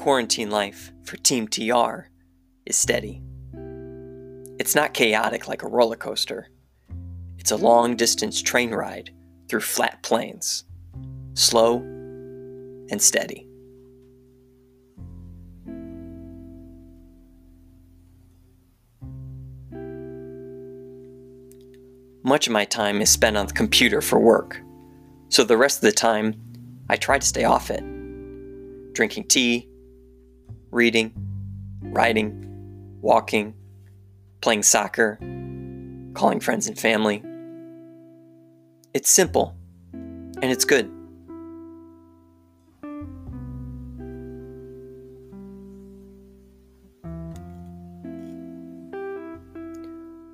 quarantine life for Team TR is steady. It's not chaotic like a roller coaster. It's a long distance train ride through flat plains, slow and steady. Much of my time is spent on the computer for work, so the rest of the time, I try to stay off it. Drinking tea, reading, writing, walking, playing soccer, calling friends and family. It's simple, and it's good.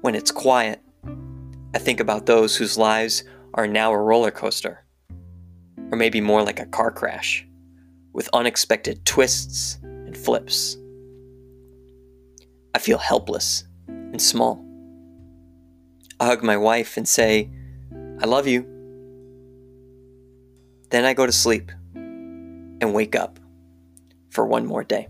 When it's quiet, I think about those whose lives are now a roller coaster, or maybe more like a car crash, with unexpected twists flips. I feel helpless and small. I hug my wife and say, I love you. Then I go to sleep and wake up for one more day.